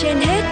trên hết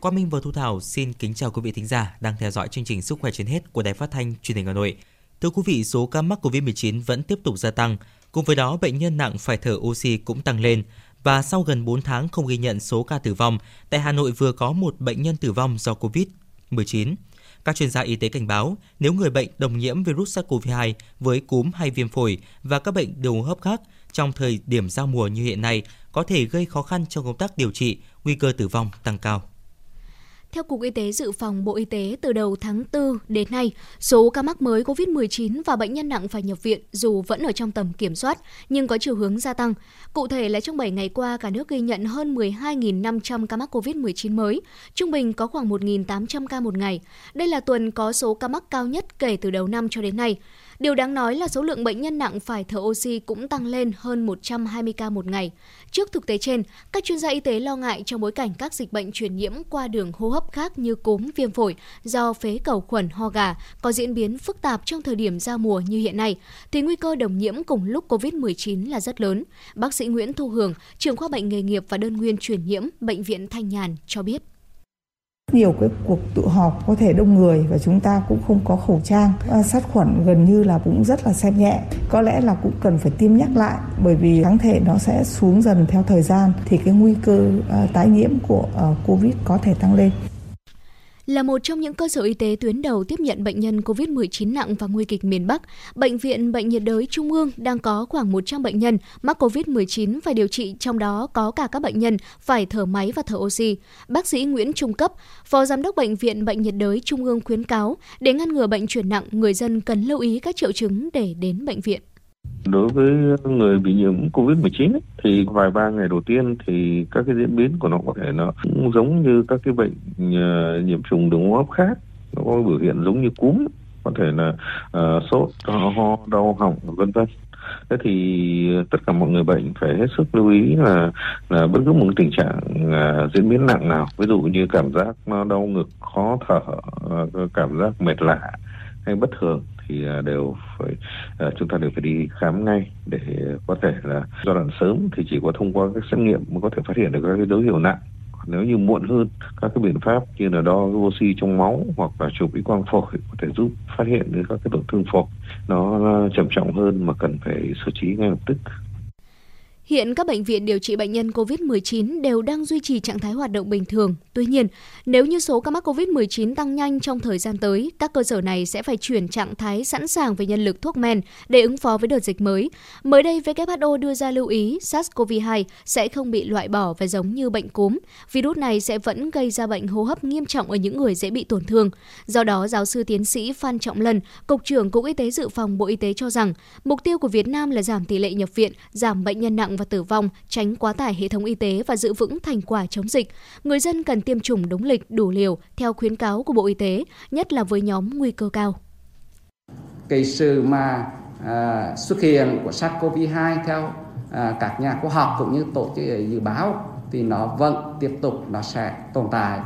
Quang Minh và Thu Thảo xin kính chào quý vị thính giả đang theo dõi chương trình Sức khỏe trên hết của Đài Phát thanh Truyền hình Hà Nội. Thưa quý vị, số ca mắc COVID-19 vẫn tiếp tục gia tăng, cùng với đó bệnh nhân nặng phải thở oxy cũng tăng lên và sau gần 4 tháng không ghi nhận số ca tử vong, tại Hà Nội vừa có một bệnh nhân tử vong do COVID-19. Các chuyên gia y tế cảnh báo, nếu người bệnh đồng nhiễm virus SARS-CoV-2 với cúm hay viêm phổi và các bệnh đường hô hấp khác trong thời điểm giao mùa như hiện nay có thể gây khó khăn trong công tác điều trị, nguy cơ tử vong tăng cao. Theo Cục Y tế Dự phòng Bộ Y tế, từ đầu tháng 4 đến nay, số ca mắc mới COVID-19 và bệnh nhân nặng phải nhập viện dù vẫn ở trong tầm kiểm soát, nhưng có chiều hướng gia tăng. Cụ thể là trong 7 ngày qua, cả nước ghi nhận hơn 12.500 ca mắc COVID-19 mới, trung bình có khoảng 1.800 ca một ngày. Đây là tuần có số ca mắc cao nhất kể từ đầu năm cho đến nay. Điều đáng nói là số lượng bệnh nhân nặng phải thở oxy cũng tăng lên hơn 120 ca một ngày. Trước thực tế trên, các chuyên gia y tế lo ngại trong bối cảnh các dịch bệnh truyền nhiễm qua đường hô hấp khác như cúm, viêm phổi do phế cầu khuẩn ho gà có diễn biến phức tạp trong thời điểm giao mùa như hiện nay, thì nguy cơ đồng nhiễm cùng lúc COVID-19 là rất lớn. Bác sĩ Nguyễn Thu Hường, trưởng khoa bệnh nghề nghiệp và đơn nguyên truyền nhiễm, Bệnh viện Thanh Nhàn cho biết nhiều cái cuộc tụ họp có thể đông người và chúng ta cũng không có khẩu trang. À, sát khuẩn gần như là cũng rất là xem nhẹ. Có lẽ là cũng cần phải tiêm nhắc lại bởi vì kháng thể nó sẽ xuống dần theo thời gian thì cái nguy cơ à, tái nhiễm của à, covid có thể tăng lên là một trong những cơ sở y tế tuyến đầu tiếp nhận bệnh nhân COVID-19 nặng và nguy kịch miền Bắc, Bệnh viện Bệnh nhiệt đới Trung ương đang có khoảng 100 bệnh nhân mắc COVID-19 phải điều trị, trong đó có cả các bệnh nhân phải thở máy và thở oxy. Bác sĩ Nguyễn Trung Cấp, Phó Giám đốc Bệnh viện Bệnh nhiệt đới Trung ương khuyến cáo, để ngăn ngừa bệnh chuyển nặng, người dân cần lưu ý các triệu chứng để đến bệnh viện. Đối với người bị nhiễm Covid-19 thì vài ba ngày đầu tiên thì các cái diễn biến của nó có thể nó cũng giống như các cái bệnh uh, nhiễm trùng đường hô hấp khác. Nó có biểu hiện giống như cúm, có thể là uh, sốt, ho, đau họng, vân vân. Thế thì tất cả mọi người bệnh phải hết sức lưu ý là là bất cứ một tình trạng à, diễn biến nặng nào, ví dụ như cảm giác nó đau ngực, khó thở, cảm giác mệt lạ hay bất thường thì à, đều phải à, chúng ta đều phải đi khám ngay để có thể là giai đoạn sớm thì chỉ có thông qua các xét nghiệm mới có thể phát hiện được các cái dấu hiệu nặng. Nếu như muộn hơn, các cái biện pháp như là đo oxy trong máu hoặc là chụp x quang phổi có thể giúp phát hiện được các cái tổn thương phổi. Nó trầm trọng hơn mà cần phải xử trí ngay lập tức. Hiện các bệnh viện điều trị bệnh nhân COVID-19 đều đang duy trì trạng thái hoạt động bình thường. Tuy nhiên, nếu như số ca mắc COVID-19 tăng nhanh trong thời gian tới, các cơ sở này sẽ phải chuyển trạng thái sẵn sàng về nhân lực thuốc men để ứng phó với đợt dịch mới. Mới đây, WHO đưa ra lưu ý SARS-CoV-2 sẽ không bị loại bỏ và giống như bệnh cúm. Virus này sẽ vẫn gây ra bệnh hô hấp nghiêm trọng ở những người dễ bị tổn thương. Do đó, giáo sư tiến sĩ Phan Trọng Lân, Cục trưởng Cục Y tế Dự phòng Bộ Y tế cho rằng, mục tiêu của Việt Nam là giảm tỷ lệ nhập viện, giảm bệnh nhân nặng và tử vong, tránh quá tải hệ thống y tế và giữ vững thành quả chống dịch. Người dân cần tiêm chủng đúng lịch, đủ liều theo khuyến cáo của Bộ Y tế, nhất là với nhóm nguy cơ cao. Cái sự mà à, xuất hiện của SARS-CoV-2 theo à, các nhà khoa học cũng như tổ chức à, dự báo thì nó vẫn tiếp tục nó sẽ tồn tại.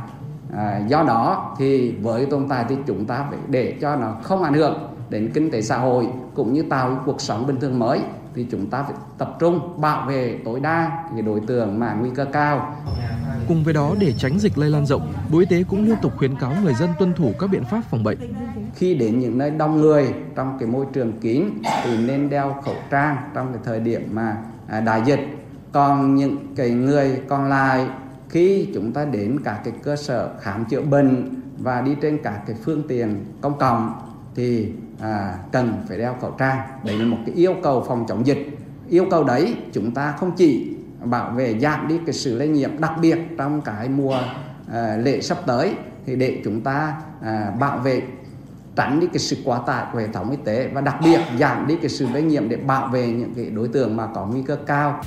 À, do đó thì với tồn tại thì chúng ta phải để cho nó không ảnh hưởng đến kinh tế xã hội cũng như tạo cuộc sống bình thường mới thì chúng ta phải tập trung bảo vệ tối đa cái đối tượng mà nguy cơ cao. Cùng với đó để tránh dịch lây lan rộng, Bộ Y tế cũng liên tục khuyến cáo người dân tuân thủ các biện pháp phòng bệnh. Khi đến những nơi đông người trong cái môi trường kín thì nên đeo khẩu trang trong cái thời điểm mà à, đại dịch. Còn những cái người còn lại khi chúng ta đến các cái cơ sở khám chữa bệnh và đi trên các cái phương tiện công cộng thì à, cần phải đeo khẩu trang. Đấy là một cái yêu cầu phòng chống dịch. Yêu cầu đấy chúng ta không chỉ bảo vệ giảm đi cái sự lây nhiễm đặc biệt trong cái mùa à, lễ sắp tới thì để chúng ta à, bảo vệ tránh đi cái sự quá tải của hệ thống y tế và đặc biệt giảm đi cái sự lây nhiễm để bảo vệ những cái đối tượng mà có nguy cơ cao.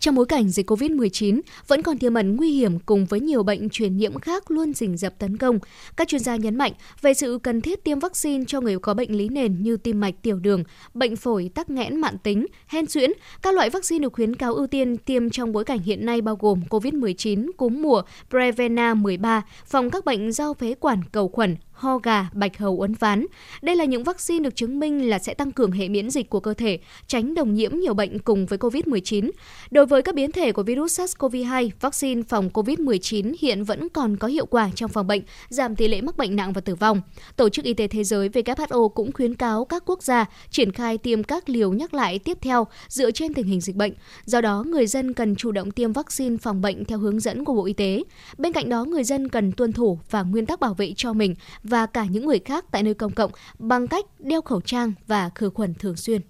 Trong bối cảnh dịch COVID-19 vẫn còn tiềm ẩn nguy hiểm cùng với nhiều bệnh truyền nhiễm khác luôn rình rập tấn công, các chuyên gia nhấn mạnh về sự cần thiết tiêm vaccine cho người có bệnh lý nền như tim mạch tiểu đường, bệnh phổi tắc nghẽn mạn tính, hen suyễn. Các loại vaccine được khuyến cáo ưu tiên tiêm trong bối cảnh hiện nay bao gồm COVID-19, cúm mùa, Prevena 13, phòng các bệnh do phế quản cầu khuẩn, ho gà, bạch hầu uốn ván. Đây là những vaccine được chứng minh là sẽ tăng cường hệ miễn dịch của cơ thể, tránh đồng nhiễm nhiều bệnh cùng với COVID-19. Đối với các biến thể của virus SARS-CoV-2, vaccine phòng COVID-19 hiện vẫn còn có hiệu quả trong phòng bệnh, giảm tỷ lệ mắc bệnh nặng và tử vong. Tổ chức Y tế Thế giới WHO cũng khuyến cáo các quốc gia triển khai tiêm các liều nhắc lại tiếp theo dựa trên tình hình dịch bệnh. Do đó, người dân cần chủ động tiêm vaccine phòng bệnh theo hướng dẫn của Bộ Y tế. Bên cạnh đó, người dân cần tuân thủ và nguyên tắc bảo vệ cho mình và cả những người khác tại nơi công cộng bằng cách đeo khẩu trang và khử khuẩn thường xuyên.